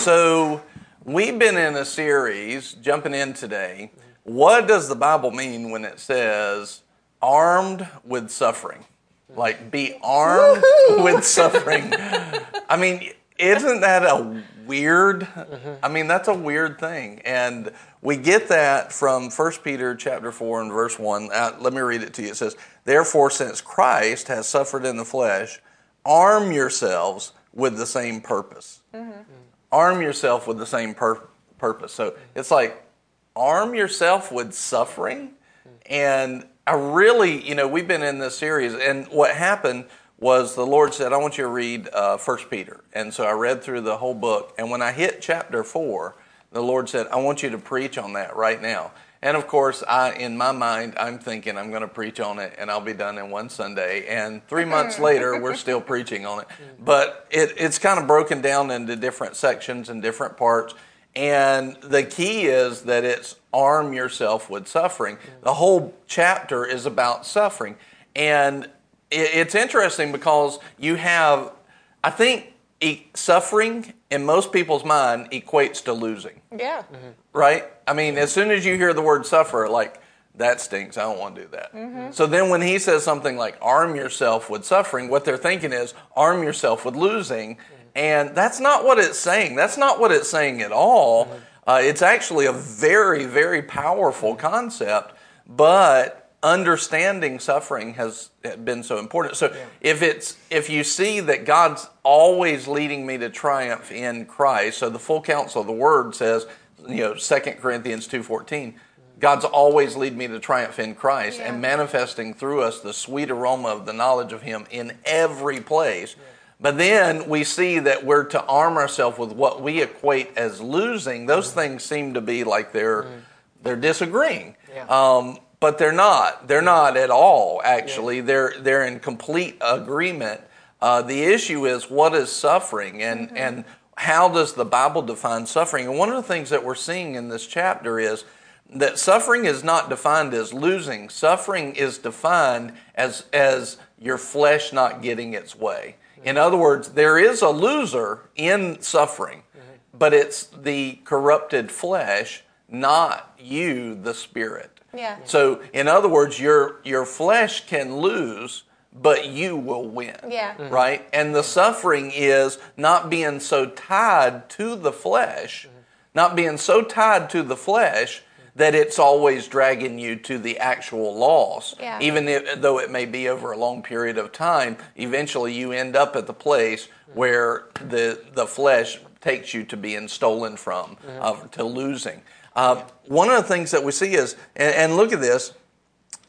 So, we've been in a series, jumping in today. What does the Bible mean when it says armed with suffering? Like, be armed with suffering. I mean, isn't that a weird? I mean, that's a weird thing. And we get that from 1 Peter chapter 4 and verse 1. Uh, let me read it to you. It says, Therefore, since Christ has suffered in the flesh, arm yourselves with the same purpose. Arm yourself with the same pur- purpose. So it's like, arm yourself with suffering. And I really, you know, we've been in this series, and what happened was the Lord said, I want you to read uh, 1 Peter. And so I read through the whole book. And when I hit chapter 4, the Lord said, I want you to preach on that right now. And of course, I, in my mind, I'm thinking I'm going to preach on it and I'll be done in one Sunday. And three months later, we're still preaching on it. But it, it's kind of broken down into different sections and different parts. And the key is that it's arm yourself with suffering. The whole chapter is about suffering. And it, it's interesting because you have, I think, e- suffering in most people's mind equates to losing, Yeah. Mm-hmm. right? I mean, as soon as you hear the word suffer, like, that stinks. I don't want to do that. Mm-hmm. So then when he says something like arm yourself with suffering, what they're thinking is arm yourself with losing. Mm-hmm. And that's not what it's saying. That's not what it's saying at all. Uh, it's actually a very, very powerful concept, but understanding suffering has been so important. So if it's if you see that God's always leading me to triumph in Christ, so the full counsel of the word says, you know, 2 Corinthians 2:14, God's always lead me to triumph in Christ Yeah. and manifesting through us the sweet aroma of the knowledge of him in every place. But then we see that we're to arm ourselves with what we equate as losing. Those things seem to be like they're they're disagreeing. Yeah. Um, but they're not. They're not at all. Actually, they're they're in complete agreement. Uh, the issue is what is suffering, and mm-hmm. and how does the Bible define suffering? And one of the things that we're seeing in this chapter is that suffering is not defined as losing. Suffering is defined as as your flesh not getting its way. Mm-hmm. In other words, there is a loser in suffering, mm-hmm. but it's the corrupted flesh, not you, the spirit. Yeah. So, in other words, your your flesh can lose, but you will win. Yeah. Mm-hmm. Right? And the suffering is not being so tied to the flesh, Mm-hmm. not being so tied to the flesh that it's always dragging you to the actual loss. Yeah. Even if, though it may be over a long period of time, eventually you end up at the place where the the flesh takes you to being stolen from, uh, to losing. Uh, one of the things that we see is, and, and look at this,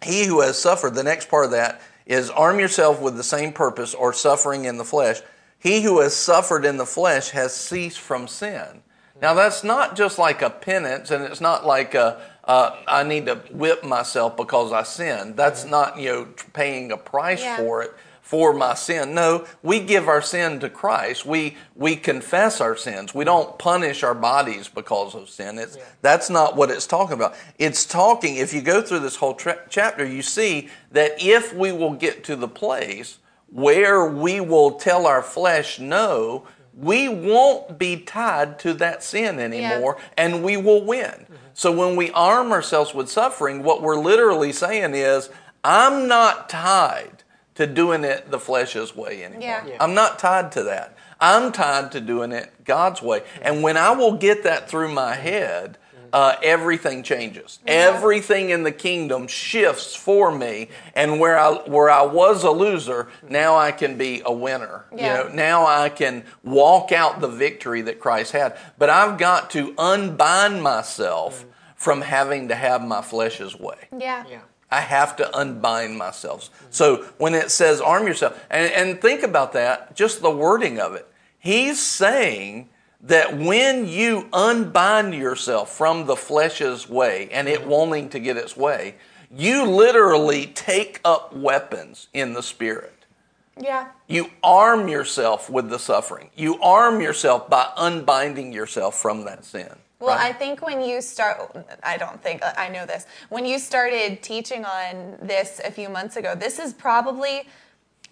he who has suffered, the next part of that is arm yourself with the same purpose or suffering in the flesh. He who has suffered in the flesh has ceased from sin. Now, that's not just like a penance, and it's not like a, uh, I need to whip myself because I sinned. That's not, you know, paying a price Yeah. for it for my sin. No, we give our sin to Christ. We we confess our sins. We don't punish our bodies because of sin. It's that's not what it's talking about. It's talking if you go through this whole tra- chapter, you see that if we will get to the place where we will tell our flesh no, we won't be tied to that sin anymore and we will win. Mm-hmm. So when we arm ourselves with suffering, what we're literally saying is I'm not tied to doing it the flesh's way anymore. Yeah. Yeah. I'm not tied to that. I'm tied to doing it God's way. Mm-hmm. And when I will get that through my mm-hmm. head, uh, everything changes. Everything in the kingdom shifts for me, and where I where I was a loser, now I can be a winner. Yeah. You know, now I can walk out the victory that Christ had. But I've got to unbind myself mm-hmm. from having to have my flesh's way. Yeah. Yeah. I have to unbind myself. So when it says arm yourself, and, and think about that, just the wording of it. He's saying that when you unbind yourself from the flesh's way and it wanting to get its way, you literally take up weapons in the spirit. Yeah. You arm yourself with the suffering. You arm yourself by unbinding yourself from that sin. Well, right? I think when you start, I don't think, I know this. When you started teaching on this a few months ago, this is probably,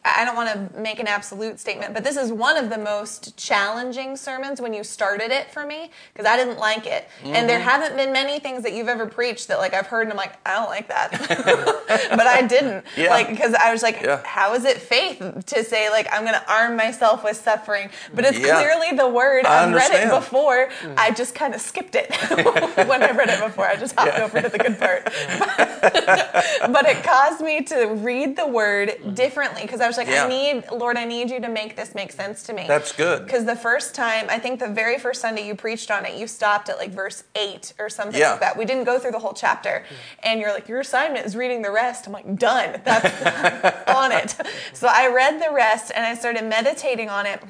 I don't want to make an absolute statement, but this is one of the most challenging sermons when you started it for me because I didn't like it. And Mm-hmm. there haven't been many things that you've ever preached that like I've heard and I'm like, I don't like that. but I didn't. Yeah. Like because I was like, Yeah. how is it faith to say like I'm going to arm myself with suffering? But it's Yeah. clearly the word. I I've read it before. I just kind of skipped it when I read it before. I just hopped over to the good part. but it caused me to read the word differently because I was like, Yeah. I need, Lord, I need you to make this make sense to me. That's good. Because the first time, I think the very first Sunday you preached on it, you stopped at like verse 8 or something Yeah. like that. We didn't go through the whole chapter. And you're like, your assignment is reading the rest. I'm like, done. That's on it. So I read the rest and I started meditating on it.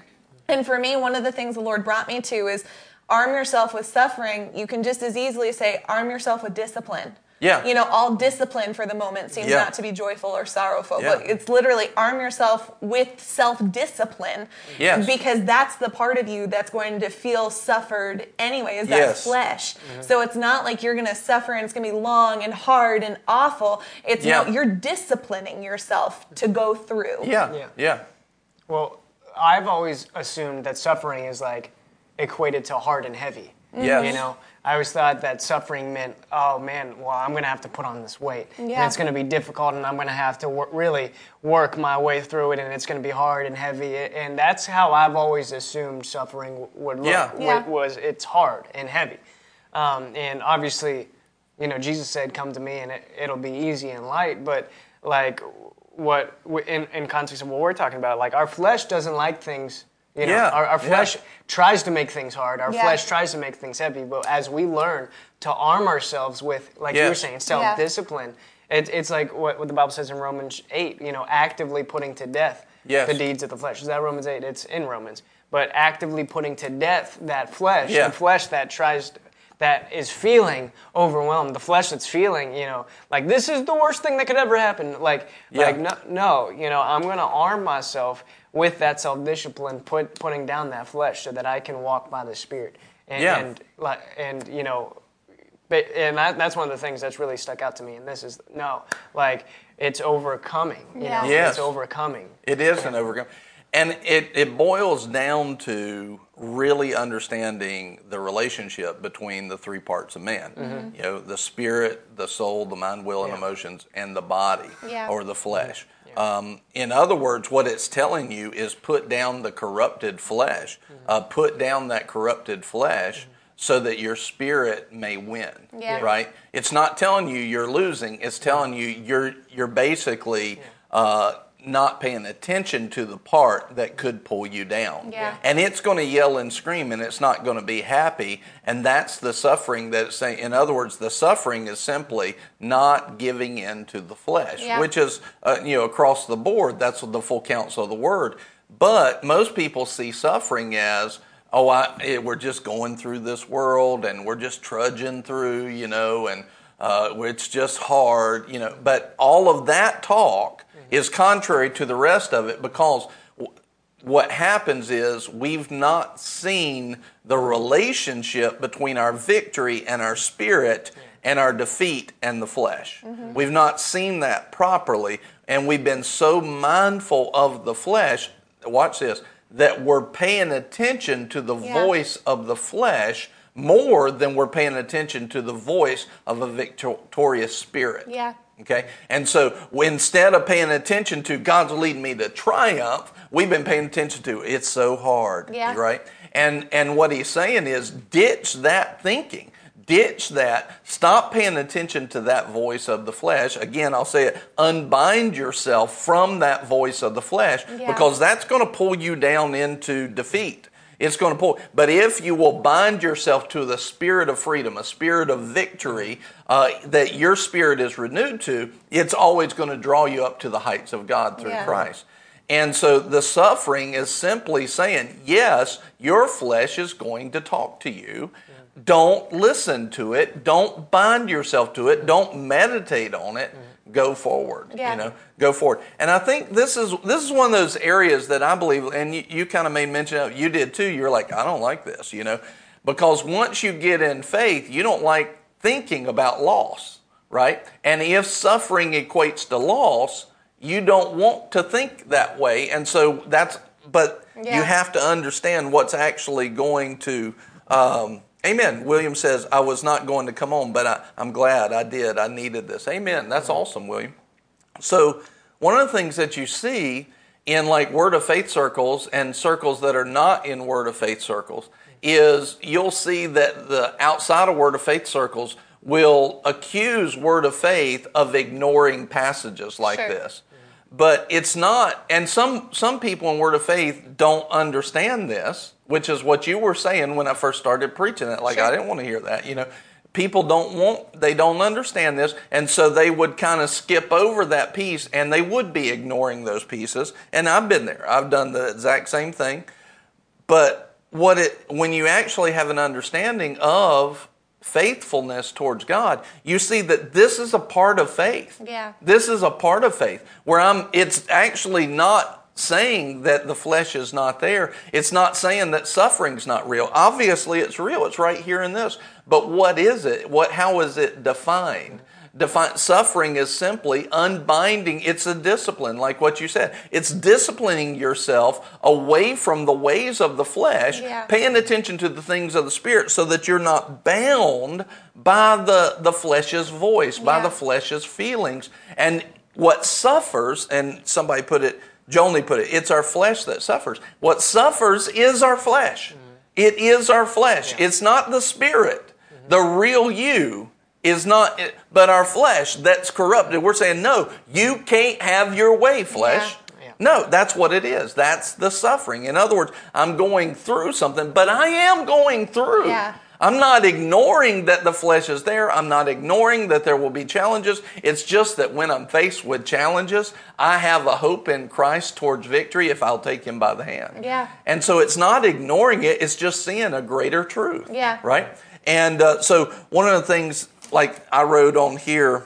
And for me, one of the things the Lord brought me to is arm yourself with suffering. You can just as easily say, arm yourself with discipline. Yeah. You know, all discipline for the moment seems Yeah. not to be joyful or sorrowful, Yeah. but it's literally arm yourself with self discipline. Yes. Because that's the part of you that's going to feel suffered anyway, is that Yes. flesh. Mm-hmm. So it's not like you're going to suffer and it's going to be long and hard and awful. It's Yeah. no, you're disciplining yourself to go through. Yeah. Yeah. Yeah. Well, I've always assumed that suffering is like equated to hard and heavy. Yes. You know, I always thought that suffering meant, oh man, well, I'm going to have to put on this weight. And it's going to be difficult and I'm going to have to wor- really work my way through it and it's going to be hard and heavy. And that's how I've always assumed suffering would look. Yeah. Yeah. Was it's hard and heavy. Um, and obviously, you know, Jesus said, come to me and it, it'll be easy and light. But like, what in, in context of what we're talking about, like our flesh doesn't like things. You know, Yeah, our, our yeah. flesh tries to make things hard. Our Yeah. flesh tries to make things heavy. But as we learn to arm ourselves with, like you were saying, self-discipline, it, it's like what, what the Bible says in Romans 8, you know, actively putting to death Yes. the deeds of the flesh. Is that Romans 8? It's in Romans. But actively putting to death that flesh, Yeah. the flesh that tries, that is feeling overwhelmed, the flesh that's feeling, you know, like this is the worst thing that could ever happen. Like, Yeah. like no, no, you know, I'm going to arm myself with that self-discipline, put, putting down that flesh so that I can walk by the Spirit. And, Yeah. and, like, and you know, but, and that, that's one of the things that's really stuck out to me. And this is no, like it's overcoming. You Yeah. know, Yes. it's overcoming. It is an overcome. And it, it boils down to really understanding the relationship between the three parts of man. You know, the spirit, the soul, the mind, will, and Yeah. emotions, and the body Yeah. or the flesh. Um, in other words, what it's telling you is put down the corrupted flesh, uh, put down that corrupted flesh so that your spirit may win. Yeah. Right? It's not telling you you're losing, it's telling you you're, you're basically. Uh, not paying attention to the part that could pull you down. Yeah. And it's going to yell and scream and it's not going to be happy. And that's the suffering that it's saying. In other words, the suffering is simply not giving in to the flesh, Yeah. which is, uh, you know, across the board, that's the full counsel of the word. But most people see suffering as, oh, I, eh, we're just going through this world and we're just trudging through, you know, and uh, it's just hard, you know. But all of that talk is contrary to the rest of it because what happens is we've not seen the relationship between our victory and our spirit and our defeat and the flesh. Mm-hmm. We've not seen that properly, and we've been so mindful of the flesh. Watch this that we're paying attention to the Yeah. voice of the flesh more than we're paying attention to the voice of a victorious spirit. Yeah. Okay? And so instead of paying attention to God's leading me to triumph, we've been paying attention to it's so hard. Yeah. Right? And and what he's saying is ditch that thinking. Ditch that. Stop paying attention to that voice of the flesh. Again, I'll say it. Unbind yourself from that voice of the flesh Yeah. because that's going to pull you down into defeat. It's going to pull. But if you will bind yourself to the spirit of freedom, a spirit of victory uh, that your spirit is renewed to, it's always going to draw you up to the heights of God through Yeah. Christ. And so the suffering is simply saying, yes, your flesh is going to talk to you. Don't listen to it. Don't bind yourself to it. Don't meditate on it. Go forward. Yeah. You know, go forward. And I think this is this is one of those areas that I believe, and you, you kind of made mention of. You did too. You're like, I don't like this. You know, because once you get in faith, you don't like thinking about loss, right? And if suffering equates to loss, you don't want to think that way. And so that's, but Yeah. you have to understand what's actually going to, um, amen. William says, I was not going to come on, but I, I'm glad I did. I needed this. Amen. That's mm-hmm. awesome, William. So, one of the things that you see in like Word of Faith circles and circles that are not in Word of Faith circles is you'll see that the outside of Word of Faith circles will accuse Word of Faith of ignoring passages like Sure. this. But it's not, and some some people in Word of Faith don't understand this, which is what you were saying when I first started preaching it. Like I didn't want to hear that, you know. People don't want, they don't understand this, and so they would kind of skip over that piece, and they would be ignoring those pieces. And I've been there. I've done the exact same thing. But what it when you actually have an understanding of faithfulness towards God, you see that this is a part of faith. Yeah. This is a part of faith where I'm it's actually not saying that the flesh is not there. It's not saying that suffering's not real. Obviously it's real. It's right here in this. But what is it? What how is it defined? Define, suffering is simply unbinding. It's a discipline, like what you said. It's disciplining yourself away from the ways of the flesh, Yeah. paying attention to the things of the spirit, so that you're not bound by the, the flesh's voice, by the flesh's feelings. And what suffers, and somebody put it, Joni put it, it's our flesh that suffers. What suffers is our flesh. Mm-hmm. It is our flesh. It's not the spirit. Mm-hmm. The real you is not, but our flesh that's corrupted. We're saying, no, you can't have your way, flesh. Yeah. Yeah. No, that's what it is. That's the suffering. In other words, I'm going through something, but I am going through. Yeah. I'm not ignoring that the flesh is there. I'm not ignoring that there will be challenges. It's just that when I'm faced with challenges, I have a hope in Christ towards victory if I'll take him by the hand. Yeah. And so it's not ignoring it, it's just seeing a greater truth. Yeah. Right? And uh, so one of the things, like I wrote on here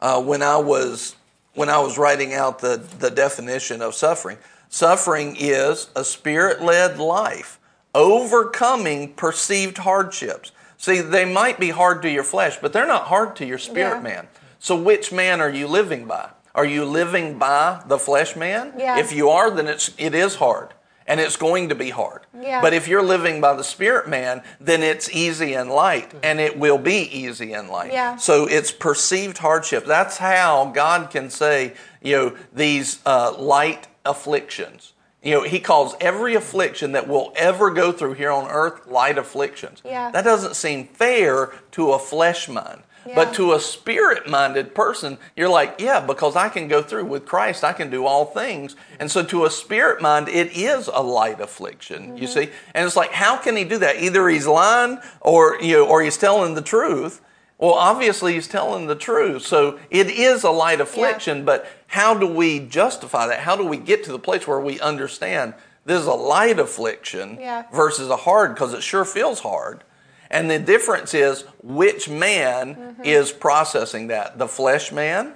uh, when I was when I was writing out the, the definition of suffering. Suffering is a spirit led life, overcoming perceived hardships. See, they might be hard to your flesh, but they're not hard to your spirit Yeah. man. So, which man are you living by? Are you living by the flesh man? Yeah. If you are, then it's it is hard, and it's going to be hard. Yeah. But if you're living by the spirit man, then it's easy and light, and it will be easy and light. Yeah. So it's perceived hardship. That's how God can say, you know, these uh, light afflictions. You know, He calls every affliction that we'll ever go through here on earth light afflictions. Yeah. That doesn't seem fair to a flesh mind. Yeah. But to a spirit minded person, you're like, yeah, because I can go through with Christ, I can do all things. And so to a spirit mind, it is a light affliction, you Mm-hmm. see? And it's like, how can he do that? Either he's lying or you know, or he's telling the truth. Well, obviously he's telling the truth. So it is a light affliction, but how do we justify that? How do we get to the place where we understand this is a light affliction Yeah. versus a hard because it sure feels hard. And the difference is which man Mm-hmm. is processing that, the flesh man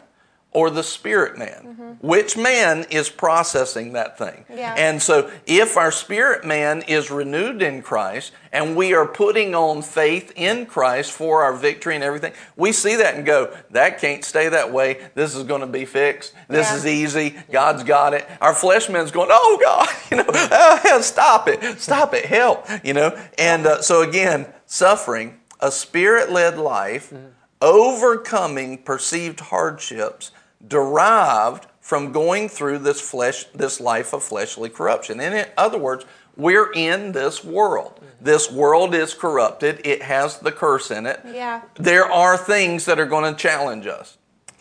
or the spirit man? Which man is processing that thing? Mm-hmm. Yeah. And so if our spirit man is renewed in Christ and we are putting on faith in Christ for our victory and everything, we see that and go, that can't stay that way. This is going to be fixed. This Yeah. is easy. God's got it. Our flesh man's going, oh God, you know, "Ah, stop it, stop it, help, you know. And uh, so again, suffering, a spirit-led life, overcoming perceived hardships, derived from going through this flesh, this life of fleshly corruption. In other words, we're in this world. This world is corrupted. It has the curse in it. Yeah. There are things that are going to challenge us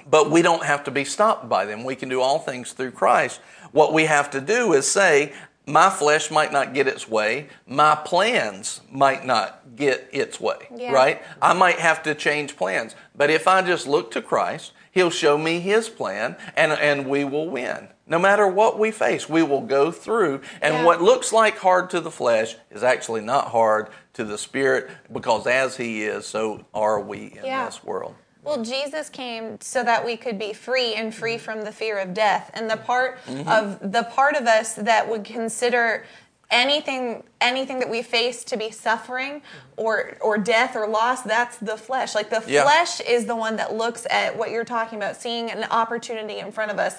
but we don't have to be stopped by them. We can do all things through Christ. What we have to do is say, my flesh might not get its way, my plans might not get its way, Yeah. right? I might have to change plans. But if I just look to Christ, He'll show me His plan and, and we will win. No matter what we face, we will go through. And Yeah. what looks like hard to the flesh is actually not hard to the spirit because as He is, so are we in Yeah. this world. Well, Jesus came so that we could be free and free from the fear of death. And the part Mm-hmm. of the part of us that would consider anything anything that we face to be suffering or or death or loss that's the flesh like the Yeah. flesh is the one that looks at what you're talking about seeing an opportunity in front of us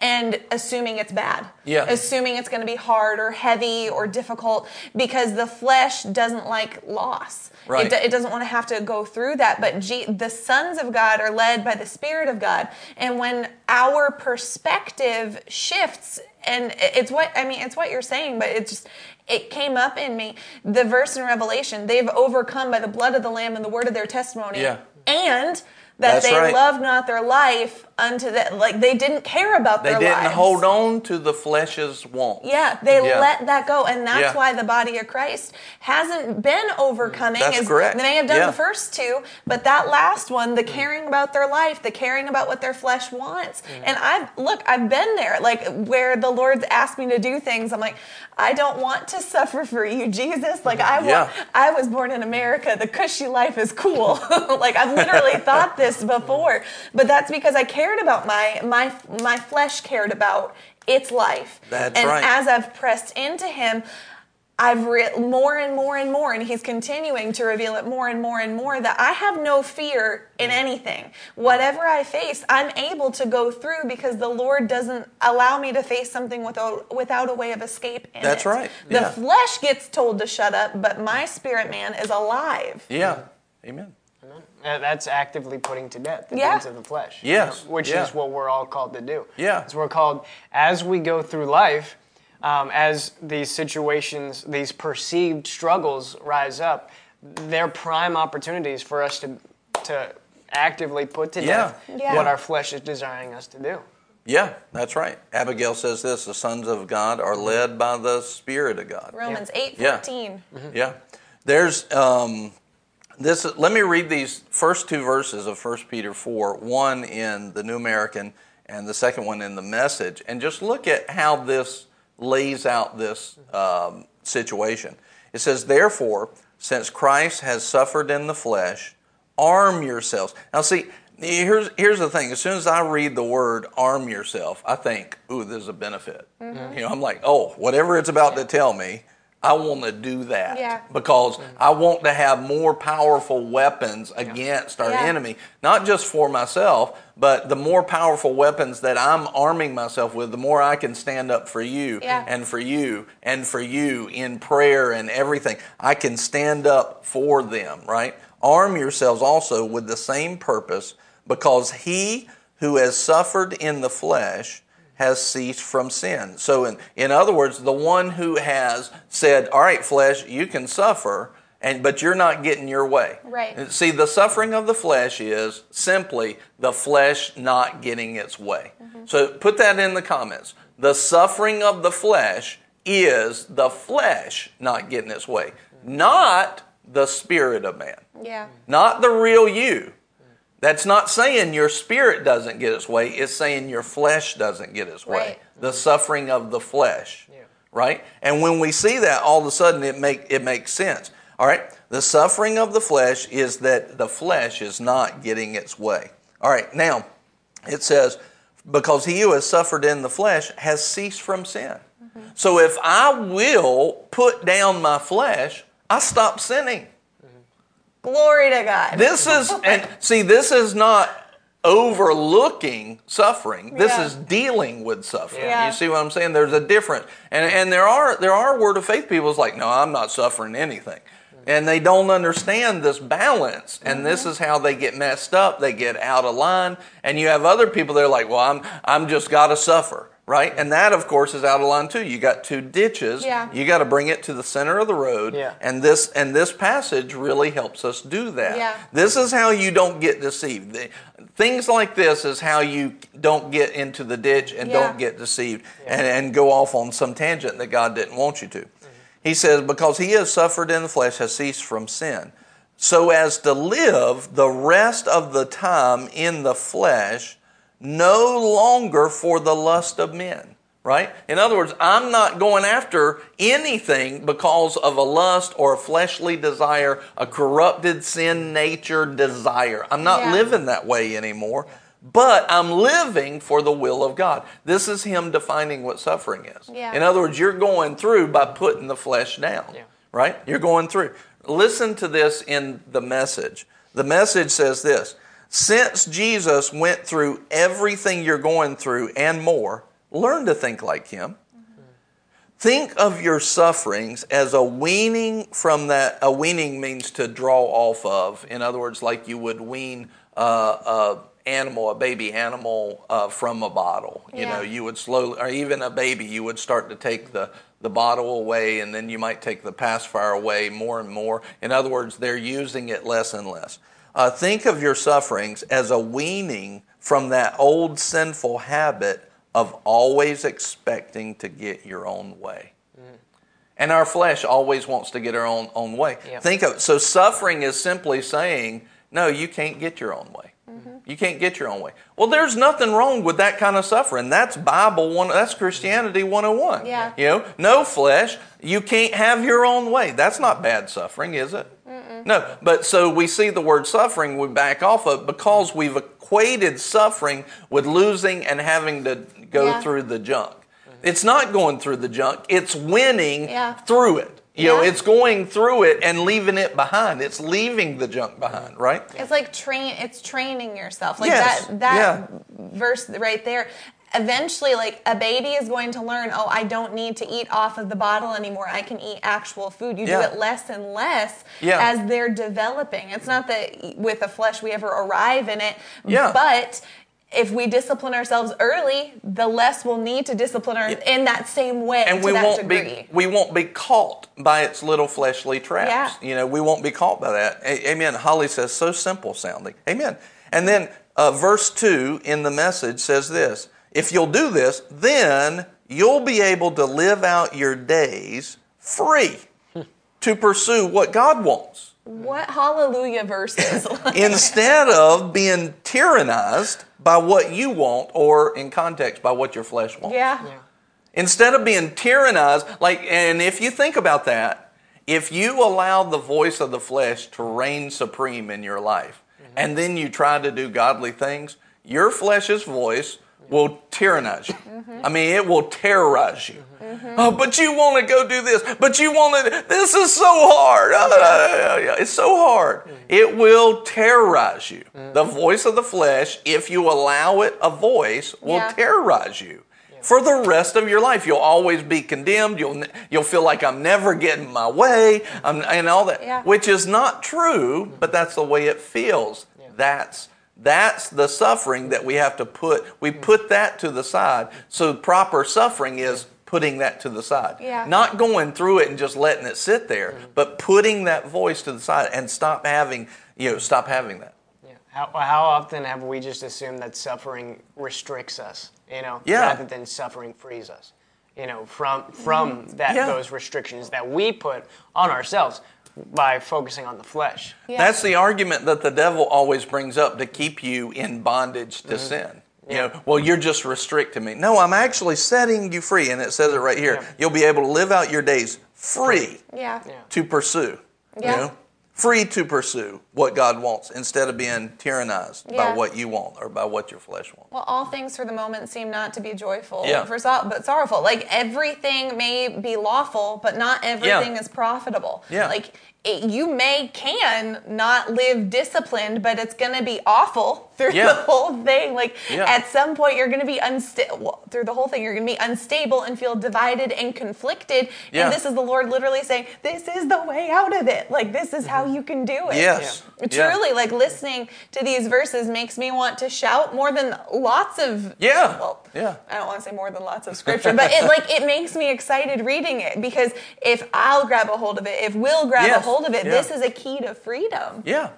and assuming it's bad Yeah. assuming it's going to be hard or heavy or difficult because the flesh doesn't like loss Right. it, it doesn't want to have to go through that but G, the sons of god are led by the spirit of god and when our perspective shifts and it's what i mean it's what you're saying but it's just it came up in me the verse in revelation they've overcome by the blood of the lamb and the word of their testimony Yeah. and that That's they right. loved not their life unto that like they didn't care about their life. They their didn't lives. hold on to the flesh's want. Yeah, they Yeah. let that go, and that's Yeah. why the body of Christ hasn't been overcoming. That's as correct. They may have done Yeah. the first two, but that last one, the caring about their life, the caring about what their flesh wants, and I've look, I've been there, like where the Lord's asked me to do things. I'm like, I don't want to suffer for you, Jesus. Like I want. I was born in America. The cushy life is cool. like I've literally thought this before, but that's because I cared about my my my flesh cared about its life. That's and right. as I've pressed into Him, I've re- more and more and more, and He's continuing to reveal it more and more and more that I have no fear in anything. Whatever I face, I'm able to go through because the Lord doesn't allow me to face something without without a way of escape. That's it. right. The flesh gets told to shut up, but my spirit man is alive. Yeah. Amen. Uh, That's actively putting to death the Yeah. deeds of the flesh. Yes, Which yeah. is what we're all called to do. Yeah. It's we're called, as we go through life, um, as these situations, these perceived struggles rise up, they're prime opportunities for us to, to actively put to Yeah. death Yeah. what our flesh is desiring us to do. Yeah, that's right. Abigail says this the sons of God are led by the Spirit of God. Romans eight Yeah. fourteen. Yeah. There's um this let me read these first two verses of 1 Peter 4, one in the New American and the second one in the message, and just look at how this lays out this um, situation. It says, Therefore, since Christ has suffered in the flesh, arm yourselves. Now, see, here's, here's the thing. As soon as I read the word arm yourself, I think, ooh, this is a benefit. You know, I'm like, oh, whatever it's about to tell me, I want to do that Yeah. because mm-hmm. I want to have more powerful weapons against our Yeah. enemy, not just for myself, but the more powerful weapons that I'm arming myself with, the more I can stand up for you Yeah. and for you and for you in prayer and everything. I can stand up for them, right? Arm yourselves also with the same purpose because he who has suffered in the flesh has ceased from sin. So, in, in other words, the one who has said, All right, flesh, you can suffer, and but you're not getting your way. Right. See, the suffering of the flesh is simply the flesh not getting its way. Mm-hmm. So put that in the comments. The suffering of the flesh is the flesh not getting its way, not the spirit of man, Yeah. not the real you. That's not saying your spirit doesn't get its way, it's saying your flesh doesn't get its way. Right. The suffering of the flesh. Right? And when we see that, all of a sudden it make it makes sense. All right? The suffering of the flesh is that the flesh is not getting its way. All right, now it says, because he who has suffered in the flesh has ceased from sin. Mm-hmm. So if I will put down my flesh, I stop sinning. Glory to God. This is and see, this is not overlooking suffering. This Yeah. is dealing with suffering. Yeah. You see what I'm saying? There's a difference. And and there are there are word of faith people who's like, no, I'm not suffering anything. And they don't understand this balance. And this Mm-hmm. is how they get messed up. They get out of line. And you have other people that are like, well, I'm I'm just gotta suffer. Right? And that of course is out of line too. You got two ditches. Yeah. You got to bring it to the center of the road. Yeah. And this and this passage really helps us do that. Yeah. This is how you don't get deceived. The- Things like this is how you don't get into the ditch and Yeah. don't get deceived and, and go off on some tangent that God didn't want you to. Mm-hmm. He says, Because he has suffered in the flesh, has ceased from sin, so as to live the rest of the time in the flesh, no longer for the lust of men. Right? In other words, I'm not going after anything because of a lust or a fleshly desire, a corrupted sin nature desire. I'm not Yeah. living that way anymore. but I'm living for the will of God. This is him defining what suffering is. Yeah. In other words, you're going through by putting the flesh down, Yeah. right? You're going through. Listen to this in the message. The message says this Since Jesus went through everything you're going through and more, learn to think like him. Think of your sufferings as a weaning from that. A weaning means to draw off of. In other words, like you would wean uh, a animal, a baby animal, uh, from a bottle. You Yeah. know, you would slowly, or even a baby, you would start to take the the bottle away, and then you might take the pacifier away more and more. In other words, they're using it less and less. Uh, think of your sufferings as a weaning from that old sinful habit of always expecting to get your own way. And our flesh always wants to get our own, own way. Yep. Think of so suffering is simply saying, no, you can't get your own way. You can't get your own way. Well, there's nothing wrong with that kind of suffering. That's Bible one. That's Christianity 101. Yeah. You know, no flesh. You can't have your own way. That's not bad suffering, is it? No. But so we see the word suffering. We back off of because we've equated suffering with losing and having to go Yeah. through the junk. It's not going through the junk. It's winning Yeah. through it. You know, it's going through it and leaving it behind. It's leaving the junk behind, right? It's like train. It's training yourself. Like Yes, that. That yeah. verse right there. Eventually, like a baby is going to learn. Oh, I don't need to eat off of the bottle anymore. I can eat actual food. You Yeah. do it less and less Yeah. as they're developing. It's not that with the flesh we ever arrive in it. Yeah. But if we discipline ourselves early, the less we'll need to discipline our in that same way and to we that won't degree. be we won't be caught by its little fleshly traps. Yeah. You know, we won't be caught by that. A- amen. Holly says so simple sounding. Amen. And then uh, verse two in the message says this: If you'll do this, then you'll be able to live out your days free to pursue what God wants what hallelujah verses? instead of being tyrannized by what you want or in context by what your flesh wants. yeah. Yeah. Instead of being tyrannized, like, and if you think about that, if you allow the voice of the flesh to reign supreme in your life, mm-hmm. and then you try to do godly things, your flesh's voice will tyrannize you. I mean, it will terrorize you. Mm-hmm. Oh, but you want to go do this, but you want to, this is so hard. Uh, it's so hard. Mm-hmm. It will terrorize you. Mm-hmm. The voice of the flesh, if you allow it a voice, will Yeah. terrorize you for the rest of your life. You'll always be condemned. You'll you'll feel like I'm never getting my way, I'm, and all that, Yeah. which is not true, but that's the way it feels. That's that's the suffering that we have to put. We put that to the side. So proper suffering is putting that to the side, Yeah. not going through it and just letting it sit there, mm-hmm. but putting that voice to the side and stop having you know stop having that. Yeah. How, how often have we just assumed that suffering restricts us, you know, Yeah. rather than suffering frees us, you know, from from mm. that Yeah. those restrictions that we put on ourselves by focusing on the flesh. Yeah. That's the argument that the devil always brings up to keep you in bondage to mm-hmm. sin. You know, well, you're just restricting me. No, I'm actually setting you free, and it says it right here. Yeah. You'll be able to live out your days free Yeah. Yeah. to pursue. Yeah. You know, free to pursue what God wants instead of being tyrannized by what you want or by what your flesh wants. Well, all things for the moment seem not to be joyful, Yeah. for but sorrowful. Like everything may be lawful, but not everything Yeah. is profitable. Yeah. Like it, you may can not live disciplined, but it's going to be awful through Yeah. the whole thing. Like Yeah. at some point, you're going to be unstable well, through the whole thing. You're going to be unstable and feel divided and conflicted. Yeah. And this is the Lord literally saying, "This is the way out of it. Like this is how mm-hmm. you can do it." Yes. Truly, like listening to these verses makes me want to shout more than lots of Yeah. Well, Yeah. I don't want to say more than lots of scripture, but it like it makes me excited reading it because if I'll grab a hold of it, if we'll grab a Yes. Hold of it, Yeah. this is a key to freedom. Yeah,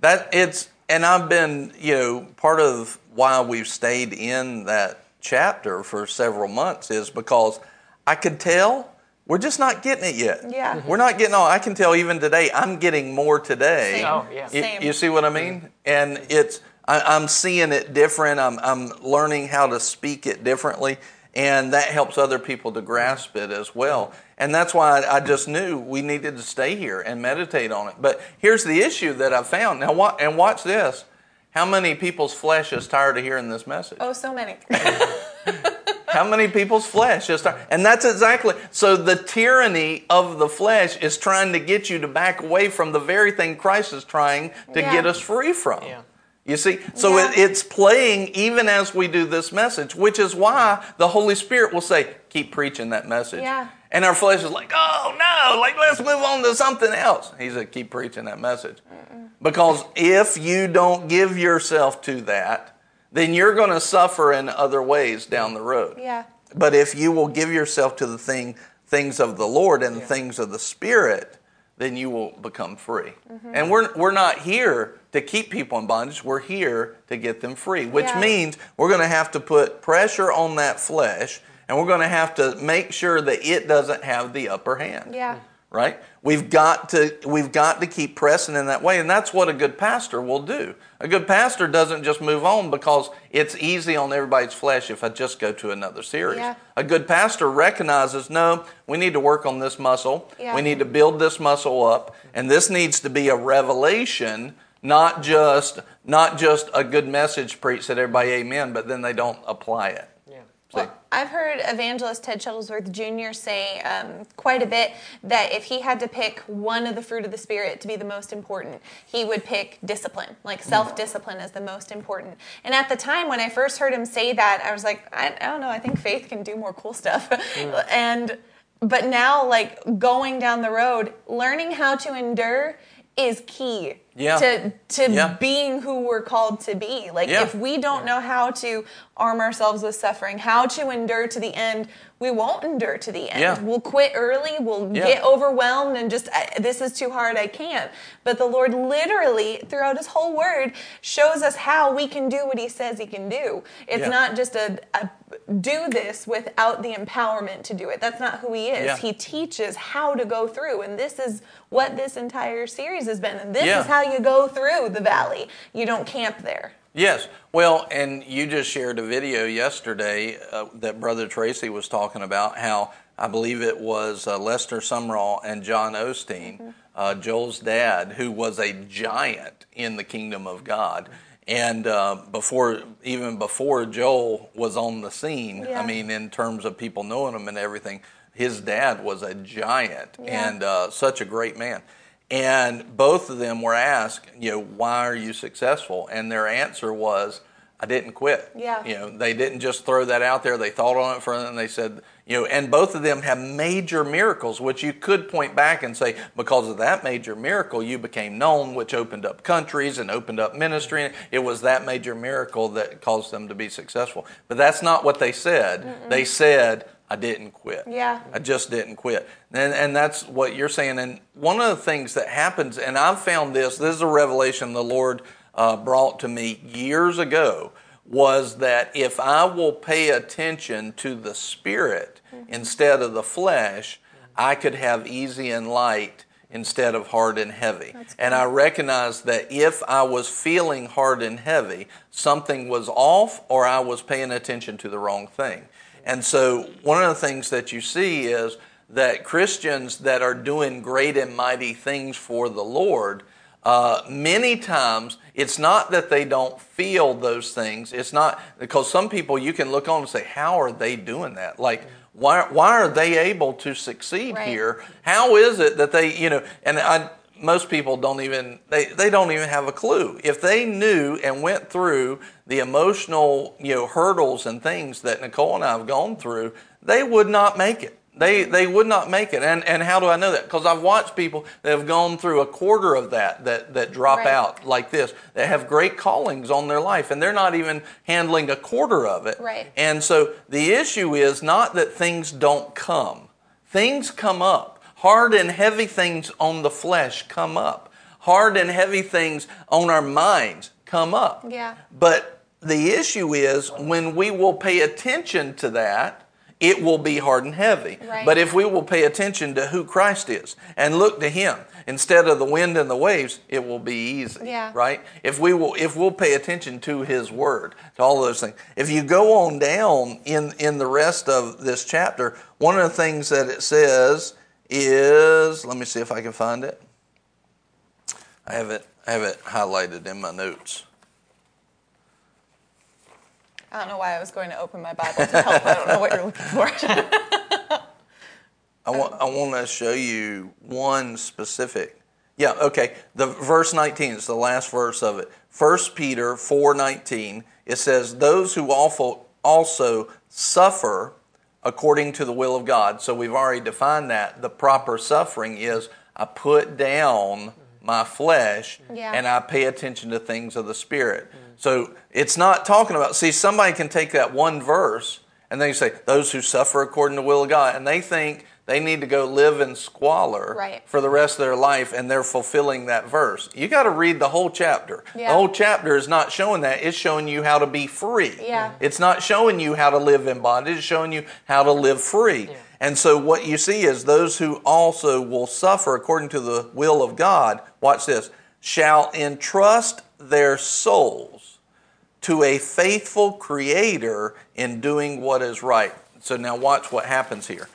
that it's and I've been you know part of why we've stayed in that chapter for several months is because I could tell we're just not getting it yet. Yeah. Mm-hmm. we're not getting all. I can tell even today I'm getting more today. Same. Oh, yeah. You, Same. you see what I mean? And it's I, I'm seeing it different. I'm I'm learning how to speak it differently, and that helps other people to grasp it as well. And that's why I, I just knew we needed to stay here and meditate on it. But here's the issue that I found. Now, wa- and watch this. How many people's flesh is tired of hearing this message? Oh, so many. How many people's flesh is tired? And that's exactly so. The tyranny of the flesh is trying to get you to back away from the very thing Christ is trying to Yeah. get us free from. Yeah. You see, so Yeah. it, it's playing even as we do this message, which is why the Holy Spirit will say, "Keep preaching that message." Yeah. And our flesh is like, "Oh no, like let's move on to something else." He said, "Keep preaching that message," because if you don't give yourself to that, then you're going to suffer in other ways down the road. Yeah. But if you will give yourself to the thing, things of the Lord and the things of the Spirit, then you will become free. Mm-hmm. And we're, we're not here to keep people in bondage. We're here to get them free, which Yeah. means we're going to have to put pressure on that flesh and we're going to have to make sure that it doesn't have the upper hand Yeah. Right we've got to we've got to keep pressing in that way and that's what a good pastor will do a good pastor doesn't just move on because it's easy on everybody's flesh if i just go to another series Yeah. a good pastor recognizes no we need to work on this muscle Yeah. we need to build this muscle up and this needs to be a revelation not just not just a good message preached that everybody amen but then they don't apply it Yeah. See? Well, I've heard evangelist Ted Shuttlesworth Jr. say um, quite a bit that if he had to pick one of the fruit of the Spirit to be the most important, he would pick discipline, like self discipline as the most important. And at the time when I first heard him say that, I was like, I, I don't know, I think faith can do more cool stuff. and but now, like going down the road, learning how to endure is key Yeah. to to Yeah. being who we're called to be. Like Yeah. if we don't know how to arm ourselves with suffering, how to endure to the end, we won't endure to the end. Yeah. We'll quit early, we'll Yeah. get overwhelmed and just this is too hard, I can't. But the Lord literally throughout his whole word shows us how we can do what he says he can do. It's Yeah. not just a, a do this without the empowerment to do it. That's not who he is. He teaches how to go through and this is what this entire series has been. And this is how you go through the valley. You don't camp there. Yes. Well, and you just shared a video yesterday uh, that Brother Tracy was talking about how I believe it was uh, Lester Sumrall and John Osteen, uh, Joel's dad, who was a giant in the kingdom of God. And uh, before, even before Joel was on the scene, Yeah. I mean, in terms of people knowing him and everything, his dad was a giant Yeah. and uh, such a great man. And both of them were asked, you know, why are you successful? And their answer was, I didn't quit. Yeah. You know, they didn't just throw that out there. They thought on it for and they said, you know, and both of them have major miracles, which you could point back and say, because of that major miracle, you became known, which opened up countries and opened up ministry. It was that major miracle that caused them to be successful. But that's not what they said. They said, I didn't quit. Yeah. I just didn't quit. And, and that's what you're saying. And one of the things that happens, and I've found this, this is a revelation the Lord uh, brought to me years ago, was that if I will pay attention to the Spirit instead of the flesh, I could have easy and light instead of hard and heavy. And I recognized that if I was feeling hard and heavy, something was off or I was paying attention to the wrong thing. And so, one of the things that you see is that Christians that are doing great and mighty things for the Lord, uh, many times it's not that they don't feel those things. It's not because some people you can look on and say, How are they doing that? Like, why, why are they able to succeed Right. here? How is it that they, you know, and I, most people don't even they, they don't even have a clue. If they knew and went through the emotional you know hurdles and things that nicole and i have gone through they would not make it. They they would not make it. And and how do i know that? Because i've watched people that have gone through a quarter of that that that drop Right. out like this that have great callings on their life and they're not even handling a quarter of it. Right. and so the issue is not that things don't come. Things come up hard and heavy things on the flesh come up hard and heavy things on our minds come up Yeah. but the issue is when we will pay attention to that it will be hard and heavy Right. but if we will pay attention to who christ is and look to him instead of the wind and the waves it will be easy Yeah. right if we will if we'll pay attention to his word to all those things if you go on down in in the rest of this chapter one of the things that it says is let me see if i can find it i have it i have it highlighted in my notes I don't know why I was going to open my Bible to help. I don't know what you're looking for. I want, I want to show you one specific. Yeah, okay. The verse 19 is the last verse of it. 1 Peter 4:19. It says, "Those who also also suffer according to the will of God." So we've already defined that. The proper suffering is I put down my flesh Yeah. and I pay attention to things of the spirit. So it's not talking about see somebody can take that one verse and they say those who suffer according to the will of God and they think they need to go live in squalor Right. for the rest of their life and they're fulfilling that verse. You got to read the whole chapter. Yeah. The whole chapter is not showing that, it's showing you how to be free. Yeah. It's not showing you how to live in bondage, it's showing you how to live free. And so what you see is those who also will suffer according to the will of God, watch this, shall entrust their souls to a faithful creator in doing what is right. So now watch what happens here.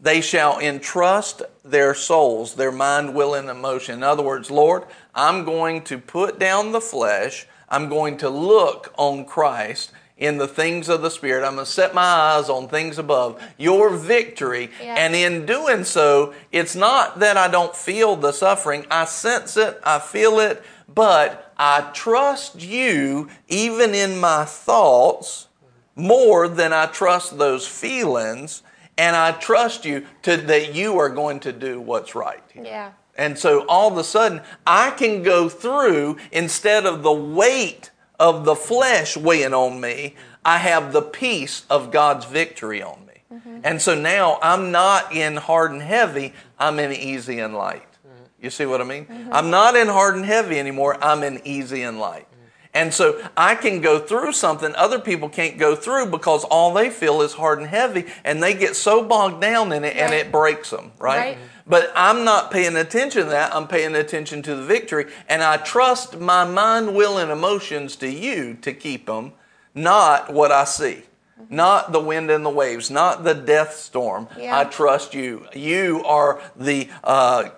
They shall entrust their souls, their mind, will, and emotion. In other words, Lord, I'm going to put down the flesh. I'm going to look on Christ in the things of the Spirit. I'm going to set my eyes on things above, your victory. Yeah. And in doing so, it's not that I don't feel the suffering. I sense it, I feel it, but I trust you even in my thoughts more than I trust those feelings. And I trust you to, that you are going to do what's right. here. Yeah. And so all of a sudden, I can go through instead of the weight of the flesh weighing on me, I have the peace of God's victory on me. Mm-hmm. And so now I'm not in hard and heavy, I'm in easy and light. Mm-hmm. You see what I mean? Mm-hmm. I'm not in hard and heavy anymore, I'm in easy and light. And so I can go through something other people can't go through because all they feel is hard and heavy and they get so bogged down in it and it breaks them, right? Right. But I'm not paying attention to that. I'm paying attention to the victory. And I trust my mind, will, and emotions to you to keep them, not what I see, not the wind and the waves, not the death storm. Yeah. I trust you. You are the, uh,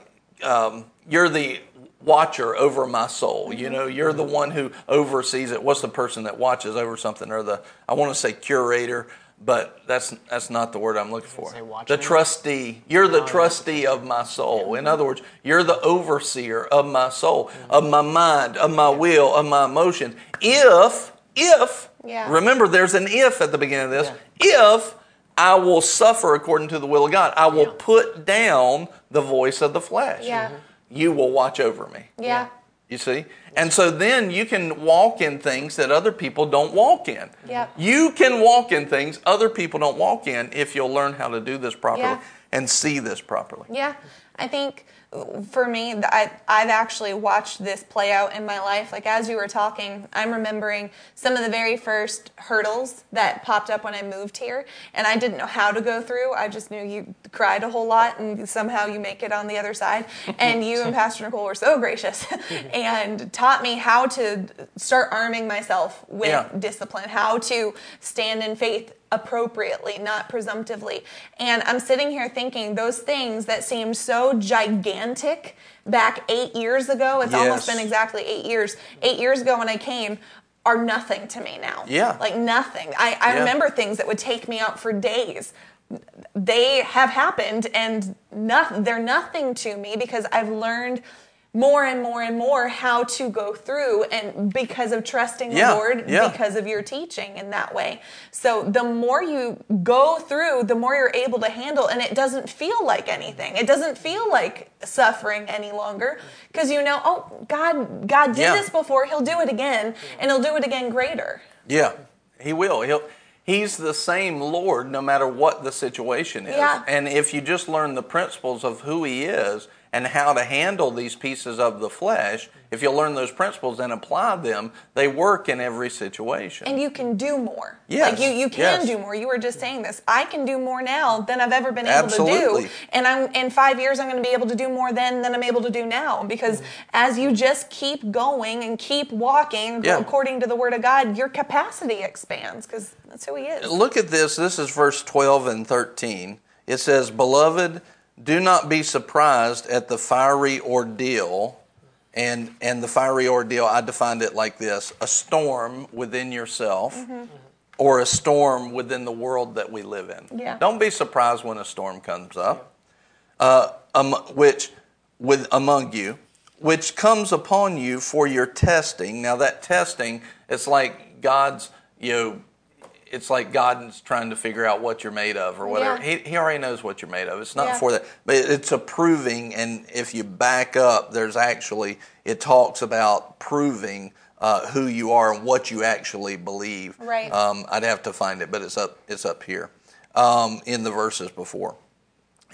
um, you're the watcher over my soul. You know, you're the one who oversees it. What's the person that watches over something or the, I want to say curator. But that's that's not the word I'm looking for. The trustee. You're the trustee of my soul. In other words, you're the overseer of my soul, of my mind, of my will, of my emotions. If, if, Yeah. remember there's an if at the beginning of this, if I will suffer according to the will of God, I will Yeah. put down the voice of the flesh. Yeah. You will watch over me. Yeah. You see? And so then you can walk in things that other people don't walk in. Yep. You can walk in things other people don't walk in if you'll learn how to do this properly Yeah. and see this properly. Yeah, I think for me, I, I've actually watched this play out in my life. Like as you were talking, I'm remembering some of the very first hurdles that popped up when I moved here, and I didn't know how to go through. I just knew you cried a whole lot, and somehow you make it on the other side. And you and Pastor Nicole were so gracious and taught me how to start arming myself with Yeah. discipline, how to stand in faith appropriately, not presumptively. And I'm sitting here thinking those things that seemed so gigantic back eight years ago, it's almost been exactly eight years. Eight years ago when I came, are nothing to me now. Yeah. Like nothing. I, I Yeah. remember things that would take me out for days. They have happened and not, they're nothing to me because I've learned more and more and more how to go through and because of trusting Yeah, the Lord, yeah. because of your teaching in that way. So the more you go through, the more you're able to handle, and it doesn't feel like anything. It doesn't feel like suffering any longer because you know, oh, God, God did Yeah. this before. He'll do it again, and He'll do it again greater. Yeah, he will. He'll. He's the same Lord no matter what the situation is. Yeah. And if you just learn the principles of who he is and how to handle these pieces of the flesh, if you learn those principles and apply them, they work in every situation. And you can do more. Yes, Like you, you can yes. do more. You were just saying this. I can do more now than I've ever been able to Absolutely. do. And I'm in five years I'm gonna be able to do more then than I'm able to do now. Because as you just keep going and keep walking Yeah. according to the word of God, your capacity expands because that's who he is. Look at this. This is verse 12 and 13. It says, Beloved, do not be surprised at the fiery ordeal. And, and the fiery ordeal, I defined it like this a storm within yourself or a storm within the world that we live in. Yeah. Don't be surprised when a storm comes up, uh, um, which with among you, which comes upon you for your testing. Now that testing, it's like God's, you know, it's like God's trying to figure out what you're made of or whatever. Yeah. He, he already knows what you're made of. It's not Yeah. for that, but it's a proving. And if you back up, there's actually it talks about proving uh, who you are and what you actually believe. Right. Um, I'd have to find it, but it's up. It's up here um, in the verses before.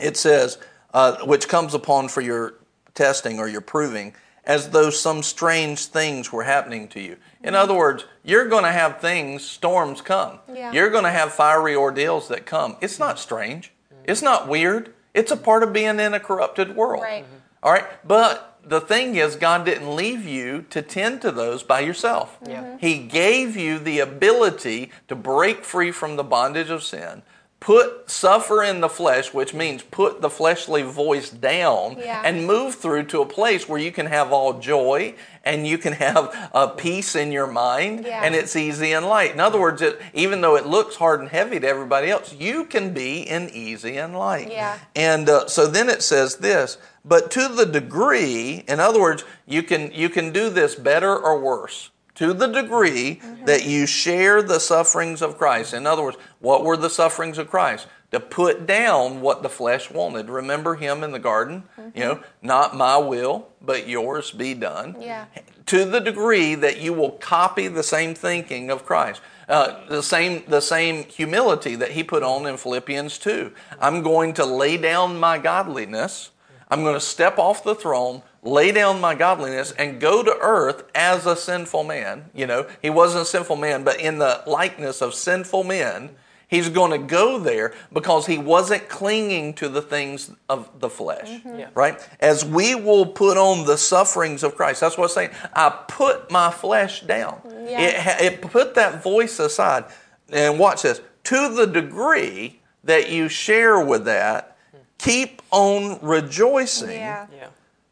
It says, uh, which comes upon for your testing or your proving, as though some strange things were happening to you. In other words, you're going to have things, storms come. Yeah. You're going to have fiery ordeals that come. It's not strange. It's not weird. It's a part of being in a corrupted world. Right. Mm-hmm. All right. But the thing is, God didn't leave you to tend to those by yourself. Yeah. Mm-hmm. He gave you the ability to break free from the bondage of sin, put suffer in the flesh, which means put the fleshly voice down, Yeah. and move through to a place where you can have all joy and you can have a peace in your mind, Yeah. and it's easy and light. In other words, it, even though it looks hard and heavy to everybody else, you can be in easy and light. Yeah. And uh, so then it says this, but to the degree, in other words, you can you can do this better or worse. To the degree that you share the sufferings of Christ. In other words, what were the sufferings of Christ? To put down what the flesh wanted. Remember him in the garden? You know, not my will, but yours be done Yeah. to the degree that you will copy the same thinking of Christ. Uh, the same the same humility that he put on in Philippians 2. I'm going to lay down my godliness. I'm going to step off the throne, lay down my godliness, and go to earth as a sinful man. You know, he wasn't a sinful man, but in the likeness of sinful men, he's going to go there because he wasn't clinging to the things of the flesh mm-hmm. Yeah. right? As we will put on the sufferings of Christ. That's what I'm saying. I put my flesh down. Yeah. It, it put that voice aside. And watch this. To the degree that you share with that, keep on rejoicing. Yeah. Yeah.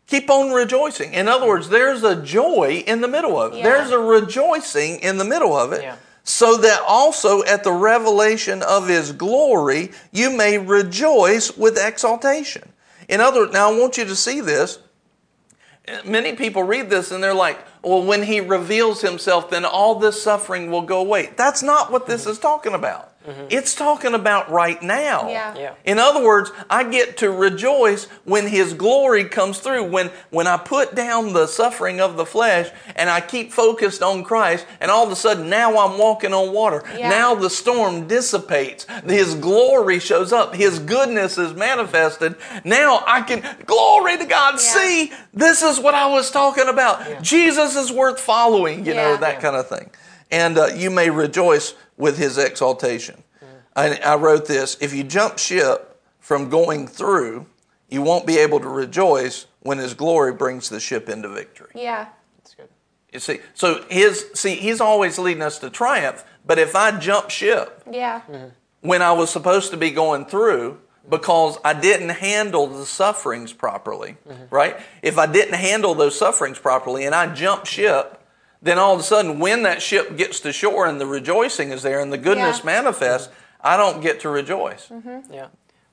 Keep on rejoicing. In other words, there's a joy in the middle of it. Yeah. There's a rejoicing in the middle of it. So that also at the revelation of his glory, you may rejoice with exaltation. In other words, now I want you to see this. Many people read this and they're like, well, when he reveals himself, then all this suffering will go away. That's not what this is talking about. It's talking about right now. Yeah. Yeah. In other words, I get to rejoice when His glory comes through. When when I put down the suffering of the flesh and I keep focused on Christ, and all of a sudden now I'm walking on water. Yeah. Now the storm dissipates. His glory shows up. His goodness is manifested. Now I can glory to God. Yeah. See, this is what I was talking about. Jesus is worth following. You know Yeah. that kind of thing. And uh, you may rejoice with His exaltation. I, I wrote this if you jump ship from going through, you won't be able to rejoice when His glory brings the ship into victory. Yeah. That's good. You see, so His see He's always leading us to triumph. But if I jump ship Yeah. Mm-hmm. when I was supposed to be going through because I didn't handle the sufferings properly, mm-hmm. right? If I didn't handle those sufferings properly and I jump ship, then all of a sudden when that ship gets to shore and the rejoicing is there and the goodness Yeah. manifests, I don't get to rejoice. Yeah.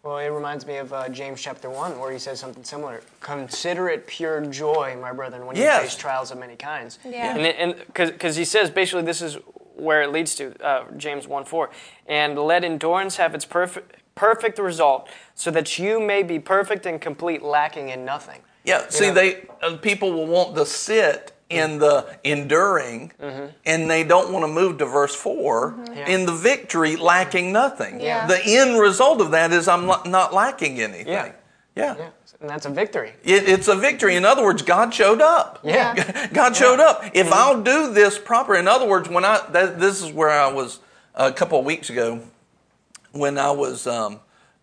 Well, it reminds me of uh, James chapter 1, where he says something similar. Consider it pure joy, my brethren, when Yes. you face trials of many kinds. Yeah. And because he says basically this is where it leads to, uh, James 1 4. And let endurance have its perfect, perfect result, so that you may be perfect and complete, lacking in nothing. Yeah, see, know? they uh, people will want to sit in the enduring, and they don't want to move to verse 4 Yeah. in the victory, lacking nothing. Yeah. The end result of that is I'm not- lacking anything. Yeah. Yeah. Yeah. And that's a victory. It, it's a victory. In other words, God showed up. Yeah. God showed up. If I'll do this proper, in other words, when I that, this is where I was a couple of weeks ago when I was um,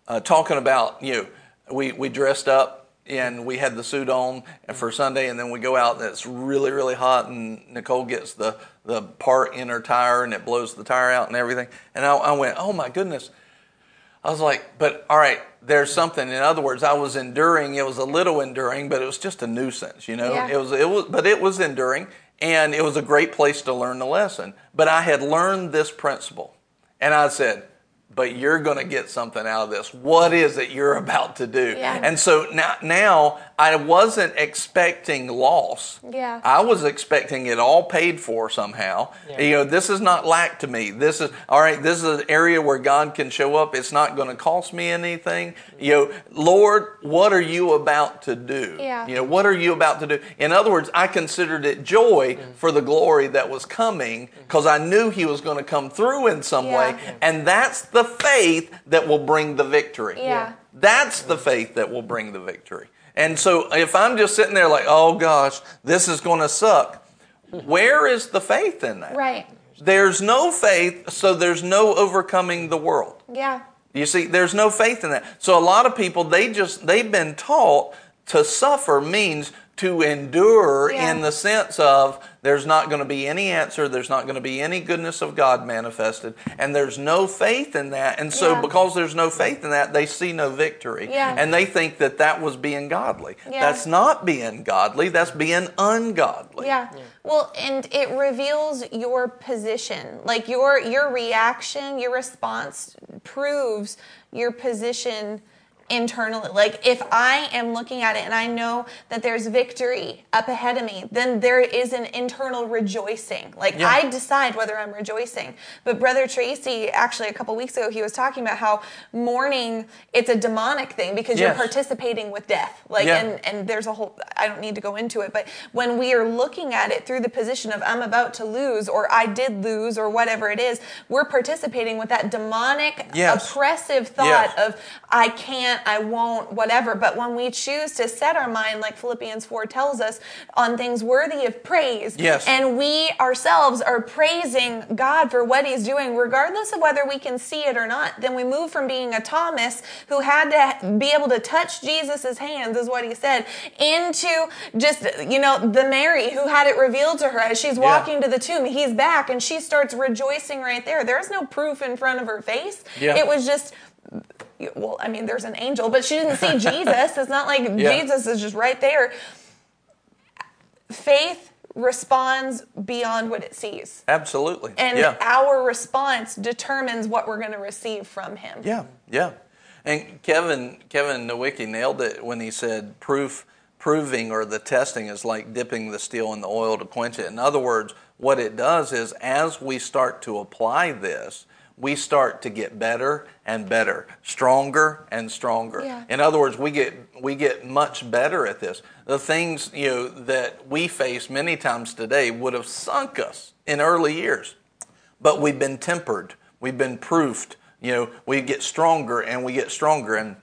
uh, talking about you know we we dressed up and we had the suit on for Sunday, and then we go out and it's really really hot, and Nicole gets the the part in her tire and it blows the tire out and everything, and I, I went, oh my goodness. I was like, but all right, there's something. In other words, I was enduring. It was a little enduring, but it was just a nuisance, you know. Yeah. It was, it was, but it was enduring, and it was a great place to learn the lesson. But I had learned this principle. And I said, but you're going to get something out of this. What is it you're about to do? Yeah. And so now, now I wasn't expecting loss. Yeah. I was expecting it all paid for somehow. Yeah. You know, this is not lack to me. This is all right. This is an area where God can show up. It's not going to cost me anything. You know, Lord, what are you about to do? Yeah. You know, what are you about to do? In other words, I considered it joy mm-hmm. for the glory that was coming mm-hmm. because I knew He was going to come through in some Yeah. way, Yeah. and that's the faith that will bring the victory. Yeah. That's the faith that will bring the victory. And so if I'm just sitting there like, oh gosh, this is going to suck, where is the faith in that? Right. There's no faith, so there's no overcoming the world. Yeah. You see, there's no faith in that. So a lot of people, they just, they've been taught to suffer means to endure Yeah. in the sense of there's not going to be any answer, there's not going to be any goodness of God manifested, and there's no faith in that. And so Yeah. because there's no faith in that, they see no victory. Yeah. And they think that that was being godly. Yeah. That's not being godly, that's being ungodly. Yeah. Well, and it reveals your position. Like your your reaction, your response proves your position internally. Like if I am looking at it and I know that there's victory up ahead of me, then there is an internal rejoicing. Like Yeah. I decide whether I'm rejoicing. But brother Tracy actually a couple weeks ago he was talking about how mourning it's a demonic thing because you're participating with death. Like Yeah. and and there's a whole I don't need to go into it, but when we are looking at it through the position of I'm about to lose or I did lose or whatever it is, we're participating with that demonic Yes. oppressive thought Yes. of I can't, I won't, whatever. But when we choose to set our mind like Philippians 4 tells us on things worthy of praise Yes. and we ourselves are praising God for what he's doing regardless of whether we can see it or not, then we move from being a Thomas who had to be able to touch Jesus' hands is what he said into just you know the Mary who had it revealed to her as she's walking to the tomb he's back and she starts rejoicing right there there's no proof in front of her face Yeah. it was just well I mean there's an angel but she didn't see Jesus it's not like Yeah. Jesus is just right there faith responds beyond what it sees Absolutely. and yeah. our response determines what we're going to receive from him Yeah, yeah. And Kevin Kevin Nowicki nailed it when he said proof proving or the testing is like dipping the steel in the oil to quench it. In other words, what it does is as we start to apply this, we start to get better and better, stronger and stronger. Yeah. In other words, we get we get much better at this. The things you know that we face many times today would have sunk us in early years but we've been tempered, we've been proofed. You know, we get stronger and we get stronger. And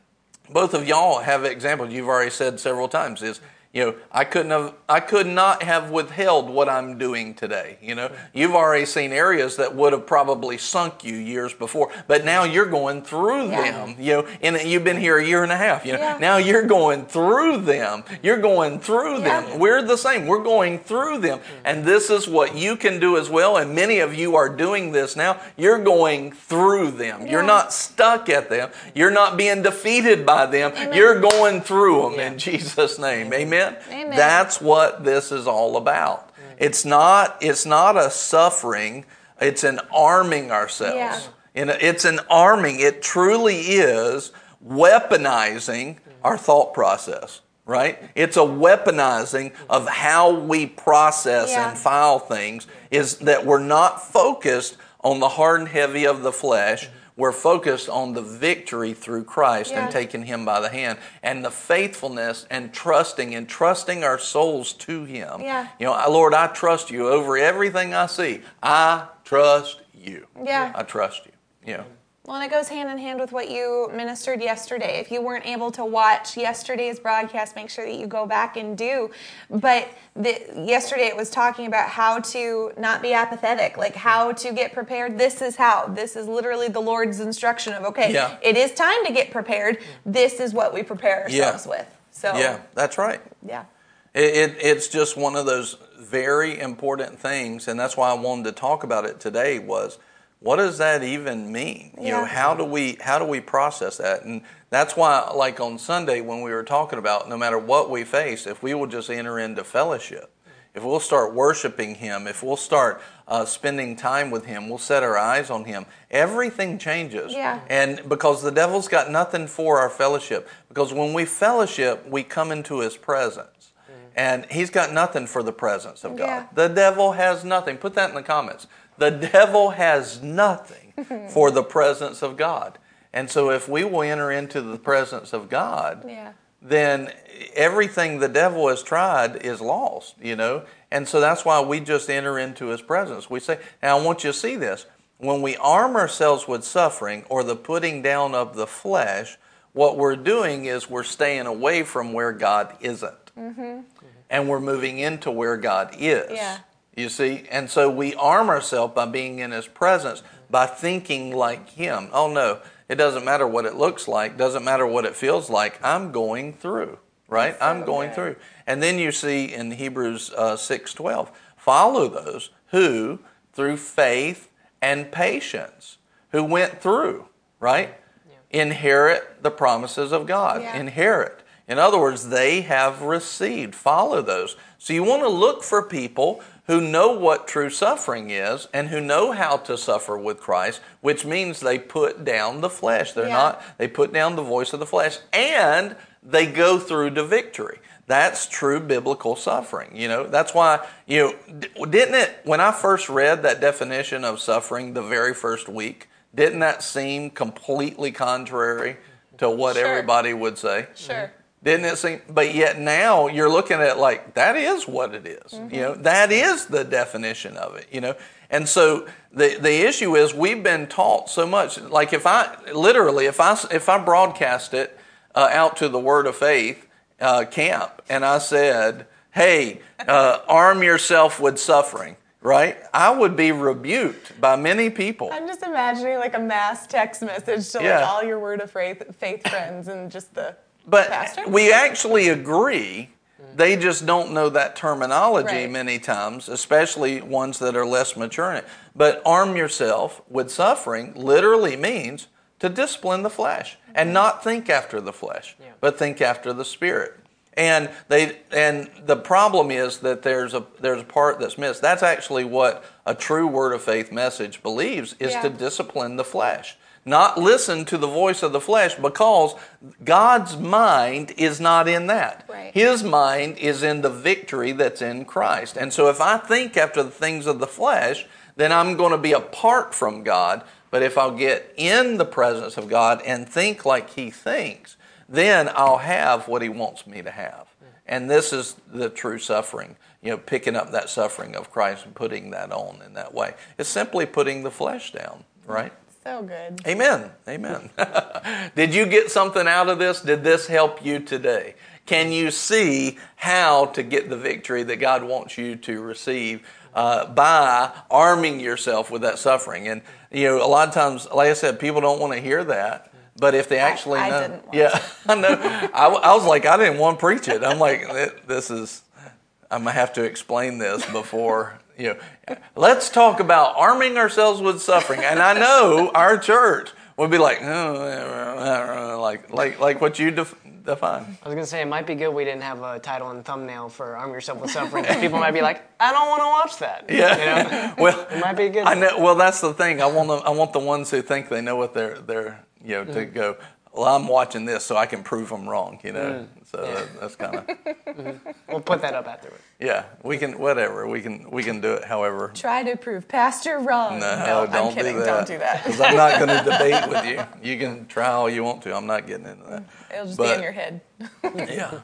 both of y'all have examples you've already said several times. Is you know, I couldn't have, I could not have withheld what I'm doing today. You know, you've already seen areas that would have probably sunk you years before, but now you're going through Yeah. them. You know, and you've been here a year and a half. You know, Yeah. now you're going through them. You're going through Yeah. them. We're the same. We're going through them. Mm-hmm. And this is what you can do as well. And many of you are doing this now. You're going through them. You're not stuck at them. You're not being defeated by them. You're going through them in Jesus' name. Amen. Amen. That's what this is all about. Mm. It's not it's not a suffering, it's an arming ourselves. Yeah. It's an arming. It truly is weaponizing mm. our thought process, right? It's a weaponizing of how we process Yeah. and file things, is that we're not focused on the hard and heavy of the flesh. Mm-hmm. We're focused on the victory through Christ Yeah. and taking Him by the hand and the faithfulness and trusting and trusting our souls to Him. Yeah. You know, Lord, I trust you over everything I see. I trust you. Yeah. I trust you. You know. Well, and it goes hand in hand with what you ministered yesterday. If you weren't able to watch yesterday's broadcast, make sure that you go back and do. But the, yesterday it was talking about how to not be apathetic, like how to get prepared. This is how. This is literally the Lord's instruction of okay, Yeah. it is time to get prepared. This is what we prepare Yeah. ourselves with. So Yeah, that's right. yeah. It, it, it's just one of those very important things, and that's why I wanted to talk about it today. Was what does that even mean? You know, how do we how do we process that? And that's why, like on Sunday when we were talking about, no matter what we face, if we will just enter into fellowship, if we'll start worshiping Him, if we'll start uh, spending time with Him, we'll set our eyes on Him, everything changes. Yeah. And because the devil's got nothing for our fellowship, because when we fellowship, we come into His presence. And he's got nothing for the presence of God. Yeah. The devil has nothing. Put that in the comments. The devil has nothing for the presence of God. And so if we will enter into the presence of God, Yeah. then everything the devil has tried is lost, you know? And so that's why we just enter into his presence. We say, now I want you to see this. When we arm ourselves with suffering or the putting down of the flesh, what we're doing is we're staying away from where God isn't. Mm-hmm. And we're moving into where God is. Yeah. You see? And so we arm ourselves by being in his presence, by thinking like him. Oh no, it doesn't matter what it looks like, doesn't matter what it feels like. I'm going through, right? I'm going through. And then you see in Hebrews uh, 6:12, follow those who through faith and patience who went through, right? Inherit the promises of God. Yeah. Inherit. In other words, they have received. Follow those. So you want to look for people who know what true suffering is and who know how to suffer with Christ, which means they put down the flesh. They're Yeah. not, they put down the voice of the flesh and they go through to victory. That's true biblical suffering. You know, that's why, you know, didn't it, when I first read that definition of suffering the very first week, didn't that seem completely contrary to what Sure. everybody would say? Sure. Didn't it seem? But yet now you're looking at it like that is what it is. You know, that is the definition of it. You know, and so the the issue is we've been taught so much. Like if I literally if I if I broadcast it uh, out to the Word of Faith uh, camp and I said, "Hey, uh, arm yourself with suffering," right? I would be rebuked by many people. I'm just imagining like a mass text message to Yeah. like all your word of faith, faith friends and just the But pastor. we actually agree. They mm-hmm. just don't know that terminology Right. many times, especially ones that are less mature in it. But arm yourself with suffering literally means to discipline the flesh and mm-hmm. not think after the flesh, but think after the spirit. And they and the problem is that there's a there's a part that's missed. That's actually what a true word of faith message believes is Yeah. to discipline the flesh not listen to the voice of the flesh because God's mind is not in that. Right. His mind is in the victory that's in Christ. And so if I think after the things of the flesh, then I'm going to be apart from God. But if I'll get in the presence of God and think like He thinks, then I'll have what He wants me to have. And this is the true suffering, you know, picking up that suffering of Christ and putting that on in that way. It's simply putting the flesh down, right? So good. Amen. Amen. Did you get something out of this? Did this help you today? Can you see how to get the victory that God wants you to receive uh, by arming yourself with that suffering? And you know, a lot of times, like I said, people don't want to hear that. But if they actually I know, didn't want yeah, I know. I was like, I didn't want to preach it. I'm like, this is. I'm gonna have to explain this before you know. Let's talk about arming ourselves with suffering. And I know our church would be like, oh, like like like what you def- define. I was gonna say it might be good we didn't have a title and thumbnail for "Arm Yourself with Suffering." people might be like, "I don't want to watch that." Yeah. You know? Well, It might be good. I know. Well, that's the thing. I want them, I want the ones who think they know what they're they're you know to mm. go. Well, I'm watching this so I can prove them wrong. You know. So that, that's kind of We'll put that up afterward. yeah. We can whatever. We can we can do it. However. Try to prove Pastor wrong. No, don't I'm kidding. do that. Don't do that. Because I'm not going to debate with you. You can try all you want to. I'm not getting into that. It'll just But- be in your head. yeah.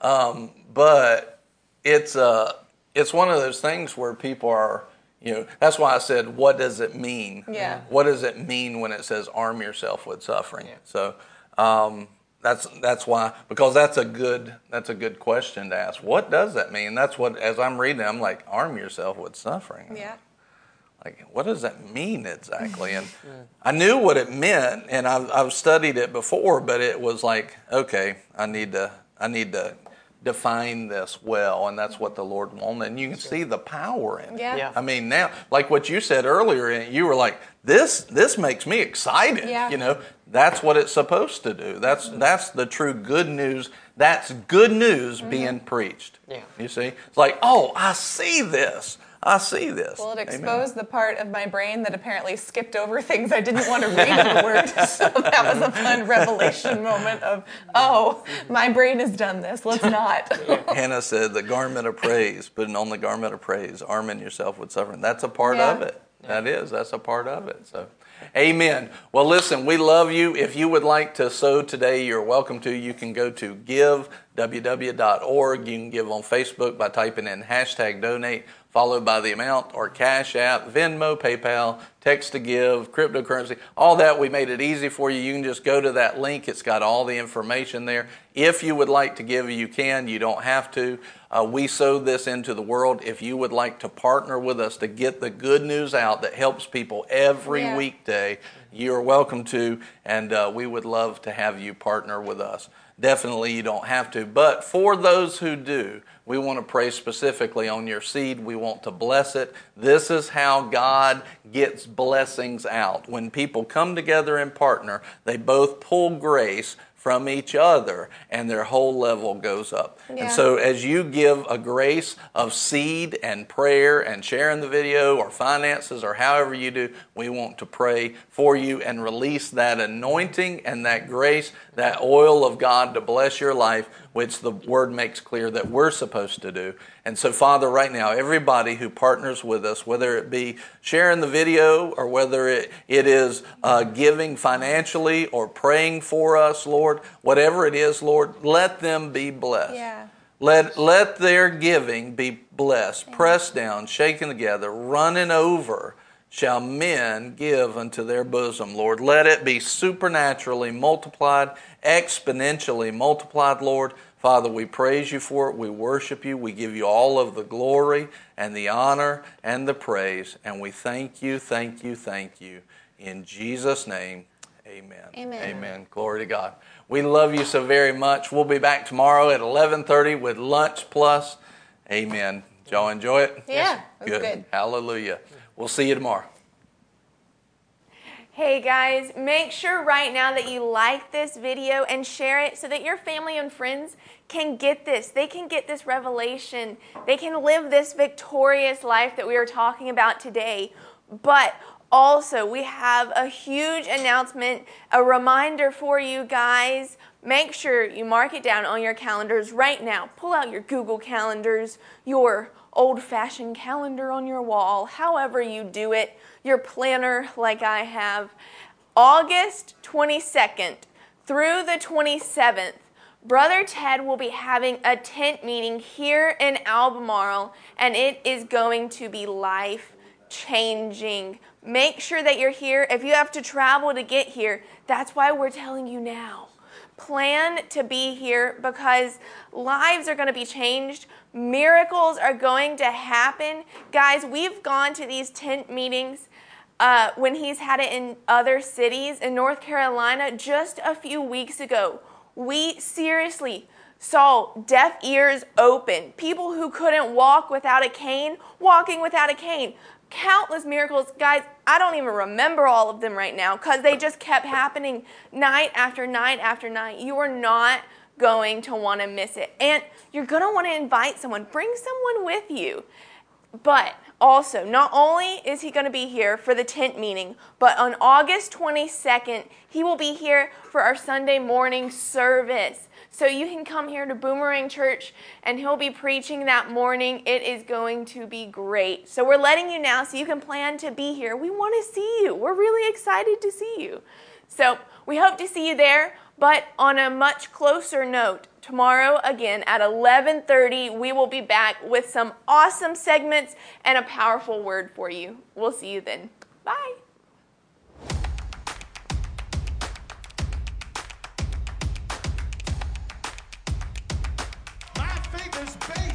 Um, but it's uh, it's one of those things where people are, you know, that's why I said, what does it mean? Yeah. What does it mean when it says arm yourself with suffering? Yeah. So um, that's that's why because that's a good that's a good question to ask. What does that mean? That's what as I'm reading, I'm like, arm yourself with suffering. Yeah. Like, what does that mean exactly? And I knew what it meant, and I've, I've studied it before, but it was like, okay, I need to, I need to define this well, and that's what the Lord wanted. And you can see the power in it. Yeah. Yeah. I mean, now, like what you said earlier, you were like, "This, this makes me excited." Yeah. You know, that's what it's supposed to do. That's that's the true good news. That's good news Mm-hmm. being preached. Yeah. You see, it's like, oh, I see this. I see this. Well, it Amen. exposed the part of my brain that apparently skipped over things I didn't want to read the word. So that was a fun revelation moment of, oh, my brain has done this. Let's not. Hannah said, "The garment of praise, putting on the garment of praise, arming yourself with suffering." That's a part Yeah. of it. That is. That's a part of it. So, Amen. Well, listen, we love you. If you would like to sow today, you're welcome to. You can go to giveww.org. You can give on Facebook by typing in hashtag donate, followed by the amount, or Cash App, Venmo, PayPal, text to give, cryptocurrency, all that. We made it easy for you. You can just go to that link. It's got all the information there. If you would like to give, you can. You don't have to. Uh, we sow this into the world. If you would like to partner with us to get the good news out that helps people every Yeah. weekday, you're welcome to, and uh, we would love to have you partner with us. Definitely, you don't have to, but for those who do, we want to pray specifically on your seed. We want to bless it. This is how God gets blessings out. When people come together and partner, they both pull grace from each other and their whole level goes up. Yeah. And so as you give a grace of seed and prayer and sharing the video or finances or however you do, we want to pray for you and release that anointing and that grace, that oil of God to bless your life, which the word makes clear that we're supposed to do. And so, Father, right now, everybody who partners with us, whether it be sharing the video or whether it, it is uh, giving financially or praying for us, Lord, whatever it is, Lord, let them be blessed. Yeah. Let, let their giving be blessed, pressed down, shaken together, running over, shall men give unto their bosom, Lord. Let it be supernaturally multiplied, exponentially multiplied, Lord. Father, we praise you for it. We worship you. We give you all of the glory and the honor and the praise. And we thank you, thank you, thank you. In Jesus' name, amen. Amen. Amen. Glory to God. We love you so very much. We'll be back tomorrow at 11:30 with Lunch Plus. Amen. Did y'all enjoy it? Yeah, it was good. Hallelujah. We'll see you tomorrow. Hey guys, make sure right now that you like this video and share it so that your family and friends can get this. They can get this revelation. They can live this victorious life that we are talking about today. But also, we have a huge announcement, a reminder for you guys. Make sure you mark it down on your calendars right now. Pull out your Google calendars, your old fashioned calendar on your wall, however you do it, your planner like I have. August 22nd through the 27th, Brother Ted will be having a tent meeting here in Albemarle, and it is going to be life changing. Make sure that you're here. If you have to travel to get here, that's why we're telling you now. Plan to be here because lives are going to be changed. Miracles are going to happen. Guys, we've gone to these tent meetings uh, when he's had it in other cities in North Carolina just a few weeks ago. We seriously saw deaf ears open, people who couldn't walk without a cane, walking without a cane. Countless miracles. Guys, I don't even remember all of them right now because they just kept happening night after night after night. You are not going to want to miss it. And you're going to want to invite someone, bring someone with you. But also, not only is he going to be here for the tent meeting, but on August 22nd, he will be here for our Sunday morning service. So you can come here to Boomerang Church and he'll be preaching that morning. It is going to be great. So we're letting you now so you can plan to be here. We want to see you. We're really excited to see you. So we hope to see you there, but on a much closer note, tomorrow again at 11:30 we will be back with some awesome segments and a powerful word for you. We'll see you then. Bye. My faith